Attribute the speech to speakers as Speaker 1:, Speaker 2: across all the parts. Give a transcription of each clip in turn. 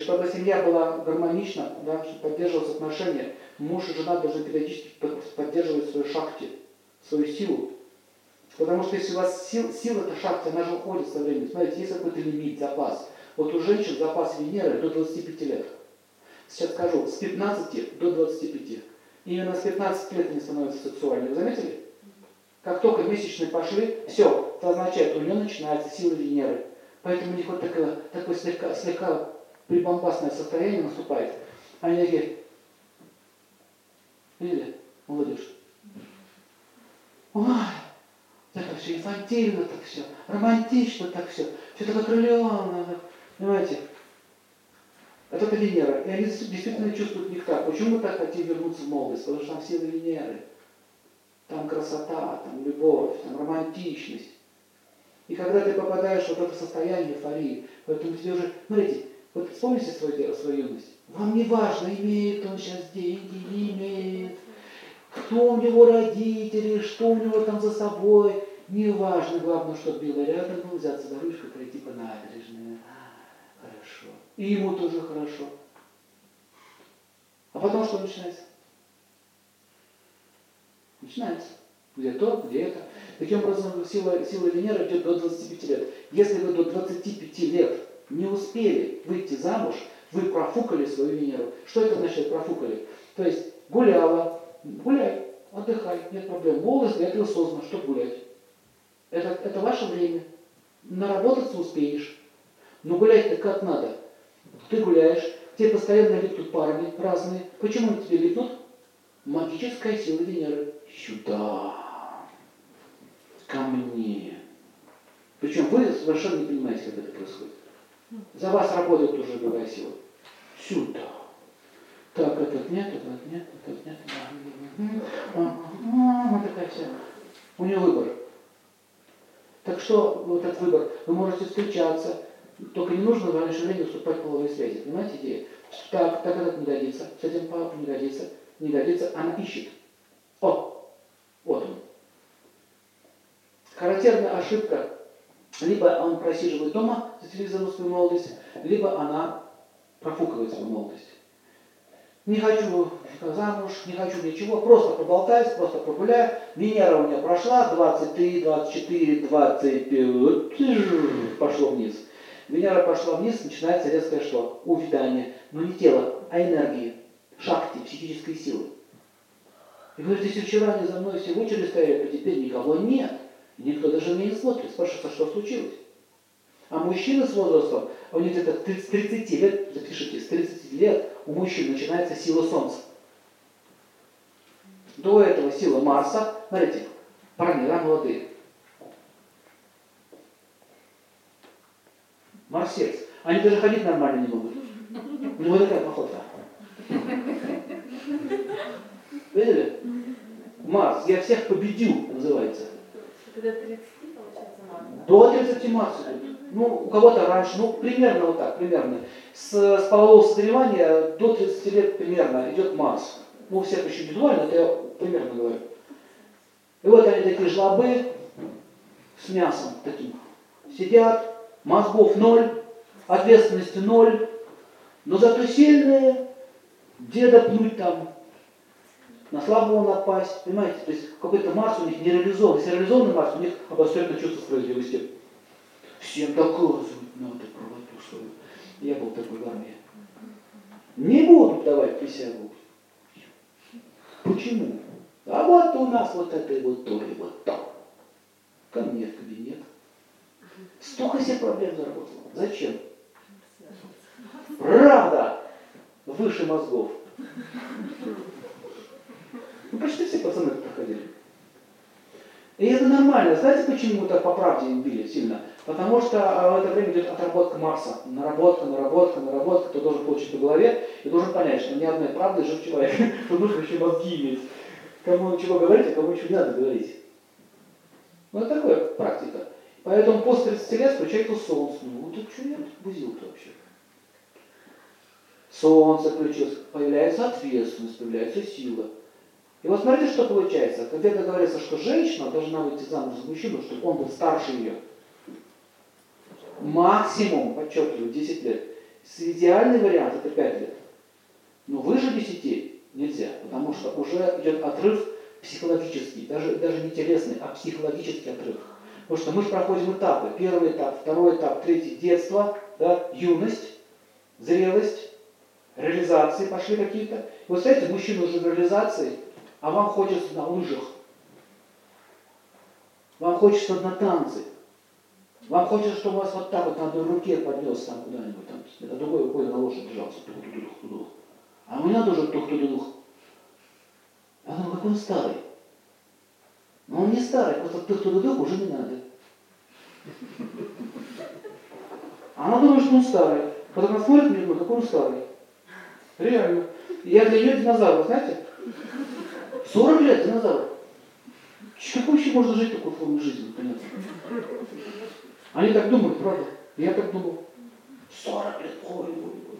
Speaker 1: Чтобы семья была гармонична, да, чтобы поддерживалось отношения, муж и жена должны периодически поддерживать свою шахти, свою силу. Потому что если у вас сил, сила эта шахта, она же уходит со временем. Смотрите, есть какой-то лимит, запас. Вот у женщин запас Венеры до 25 лет. Сейчас скажу, с 15 до 25. Именно с 15 лет они становятся сексуальными. Вы заметили? Как только месячные пошли, все, это означает, у нее начинается сила Венеры. Поэтому у них вот такое, такое слегка, слегка прибамбасное состояние наступает. Они такие, видели, молодежь? Ой, так все инфантильно, так все, романтично так все, все так окрыленно, понимаете? Это это Венера. И они действительно чувствуют нектар. Почему мы так хотим вернуться в молодость? Потому что там сила Венеры. Там красота, там любовь, там романтичность. И когда ты попадаешь в это состояние эйфории, поэтому тебе уже, смотрите, вот вспомните свою, свою юность. Вам не важно, имеет он сейчас деньги, не имеет. Кто у него родители, что у него там за собой. Не важно, главное, чтобы было рядом, был, взяться за ручку, пройти по набережной. Хорошо. И ему тоже хорошо. А потом что начинается? Начинается. Где то, где это. Таким образом, сила, сила Венеры идет до 25 лет. Если вы до 25 лет не успели выйти замуж, вы профукали свою Венеру. Что это значит профукали? То есть гуляла, гуляй, отдыхай, нет проблем. Молодость для этого создана, чтобы гулять. Это, это ваше время. Наработаться успеешь. Но гулять-то как надо. Ты гуляешь, тебе постоянно летут парни разные. Почему они тебе летут? Магическая сила Венеры. Сюда. Ко мне. Причем вы совершенно не понимаете, как это происходит. За вас работает уже другая сила. Сюда. Так, этот нет, этот нет, этот нет. Вот такая вся. У нее выбор. Так что вот этот выбор. Вы можете встречаться, только не нужно в раньше времени уступать половой связи. Понимаете идею? Так, так этот не годится, с этим папа не годится, не годится, она ищет. О, вот он. Характерная ошибка. Либо он просиживает дома за телевизором свою молодость, либо она профукивает свою молодость. Не хочу замуж, не хочу ничего, просто поболтаюсь, просто прогуляю. Венера у меня прошла, 23, 24, 25, пошло вниз. Венера пошла вниз, начинается резкое что? Увядание. Но не тело, а энергии, шахти, психической силы. И говорит, если вчера они за мной все в стояли, то теперь никого нет. Никто даже не смотрит, спрашивается, что случилось. А мужчины с возрастом, у них где-то 30, 30 лет, запишите, с 30 лет у мужчин начинается сила Солнца. До этого сила Марса, смотрите, парни, да, молодые. Марсец. Они даже ходить нормально не могут. У него такая походка. Видели? Марс, я всех победил, называется.
Speaker 2: До 30 получается Марс?
Speaker 1: До 30 Марса. Ну, у кого-то раньше, ну, примерно вот так, примерно. С, с полового созревания до 30 лет примерно идет Марс. Ну, у всех еще индивидуально, это я примерно говорю. И вот они такие жлобы с мясом таким. Сидят, мозгов ноль, ответственности ноль, но зато сильные, деда пнуть там, на слабого напасть, понимаете? То есть какой-то Марс у них не реализован. Если реализованный Марс, у них обостренное чувство справедливости. Всем доказывать надо правоту свою. Я был такой в армии. Не буду давать присягу. Почему? А вот у нас вот это и вот то, и вот то. Ко мне в кабинет. Столько себе проблем заработал. Зачем? Правда выше мозгов. Ну, почти все пацаны проходили. И это нормально. Знаете, почему так по правде им били сильно? Потому что а, в это время идет отработка Марса. Наработка, наработка, наработка. Кто должен получить по голове и должен понять, что ни одной правды жив человек. Что нужно еще мозги иметь. Кому чего говорить, а кому чего не надо говорить. Ну, это такая практика. Поэтому после 30 лет включается солнце. Ну, вот что я бузил-то вообще? Солнце включилось, появляется ответственность, появляется сила. И вот смотрите, что получается. Когда говорится, что женщина должна выйти замуж за мужчину, чтобы он был старше ее. Максимум, подчеркиваю, 10 лет. Идеальный вариант это 5 лет. Но выше 10 нельзя, потому что уже идет отрыв психологический, даже, даже не телесный, а психологический отрыв. Потому что мы же проходим этапы. Первый этап, второй этап, третий – детство, да, юность, зрелость, реализации пошли какие-то. Вот знаете, мужчина уже в реализации, а вам хочется на лыжах. Вам хочется на танцы. Вам хочется, чтобы вас вот так вот на одной руке поднес там куда-нибудь, там, а другой рукой на лошадь держался. Тух, тух, тух, тух. А у меня тоже тух, тух, тух. Я думаю, какой он старый. Но он не старый, просто тух, тух, тух уже не надо. Она думает, что он старый. Потом она смотрит на него, какой он старый. Реально. Я для нее динозавр, знаете? 40 лет динозавр. Как вообще можно жить такой формой жизни, понятно? Они так думают, правда? Я так думал. 40 лет, ой, ой, ой.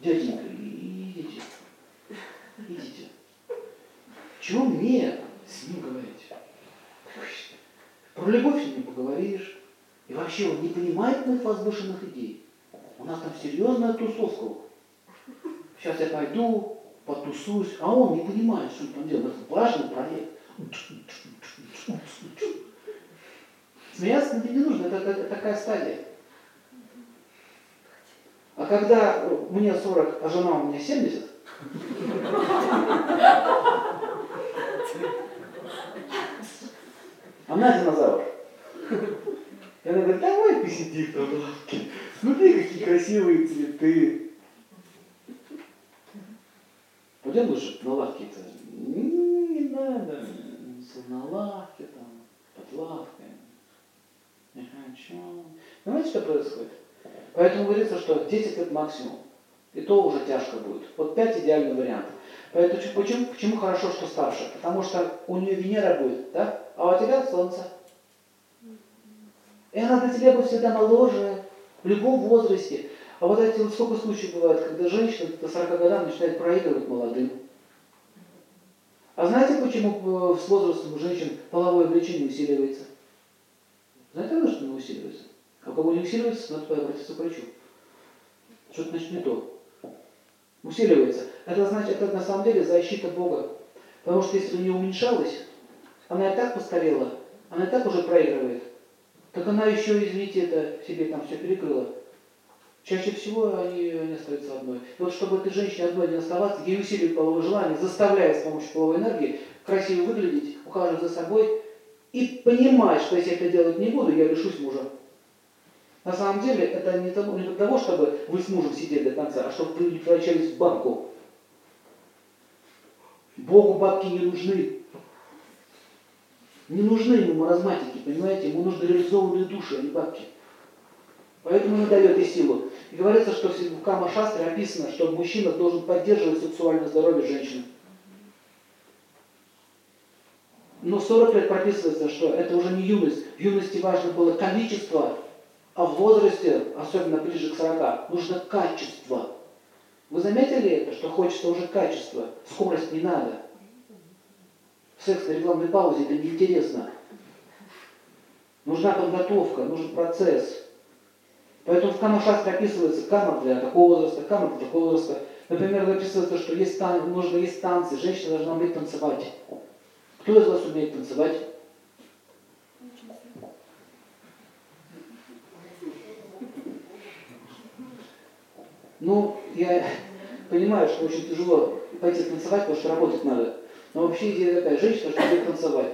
Speaker 1: Дяденька, идите. Идите. Чего мне с ним говорить? Про любовь с ним не поговоришь. И вообще он не понимает моих возвышенных идей. У нас там серьезная тусовка. Сейчас я пойду, потусуюсь, а он не понимает, что там делает. Это важный проект. Смеяться не нужно, это, это, это такая стадия. А когда мне 40, а жена у меня 70, она динозавр. И она говорит, давай ты сиди в лавке. Смотри, какие красивые цветы. Пойдем лучше на лавке-то. Не надо. На лавке там, под лавкой. Не хочу. Понимаете, что происходит? Поэтому говорится, что 10 лет максимум. И то уже тяжко будет. Вот 5 идеальный вариант. Поэтому почему, почему хорошо, что старше? Потому что у нее Венера будет, да? А у тебя Солнце. И она для тебя будет всегда моложе, в любом возрасте. А вот эти вот сколько случаев бывает, когда женщина до 40 годам начинает проигрывать молодым. А знаете, почему с возрастом у женщин половое влечение усиливается? Знаете, что оно усиливается? Усиливается, надо обратиться к врачу. Что-то значит не то. Усиливается. Это значит, это на самом деле защита Бога. Потому что если у нее уменьшалось, она и так постарела, она и так уже проигрывает. Так она еще, извините, это себе там все перекрыла. Чаще всего они не остаются одной. И вот чтобы этой женщине одной не оставаться, ей усиливать половое желание, заставляя с помощью половой энергии красиво выглядеть, ухаживать за собой и понимать, что если я это делать не буду, я лишусь мужа. На самом деле это не, того, не для того, чтобы вы с мужем сидели до конца, а чтобы вы не превращались в бабку. Богу бабки не нужны. Не нужны ему маразматики, понимаете? Ему нужны реализованные души, а не бабки. Поэтому он дает и силу. И говорится, что в Кама Шастре описано, что мужчина должен поддерживать сексуальное здоровье женщины. Но 40 лет прописывается, что это уже не юность. В юности важно было количество, а в возрасте, особенно ближе к 40, нужно качество. Вы заметили это, что хочется уже качества, скорость не надо. Секс на рекламной паузе это неинтересно. Нужна подготовка, нужен процесс. Поэтому в Камашастре описывается кама для такого возраста, кама для такого возраста. Например, описывается, что есть тан... нужно есть танцы, женщина должна уметь танцевать. Кто из вас умеет танцевать? Ну, я понимаю, что очень тяжело пойти танцевать, потому что работать надо. Но вообще идея такая, женщина, что умеет танцевать.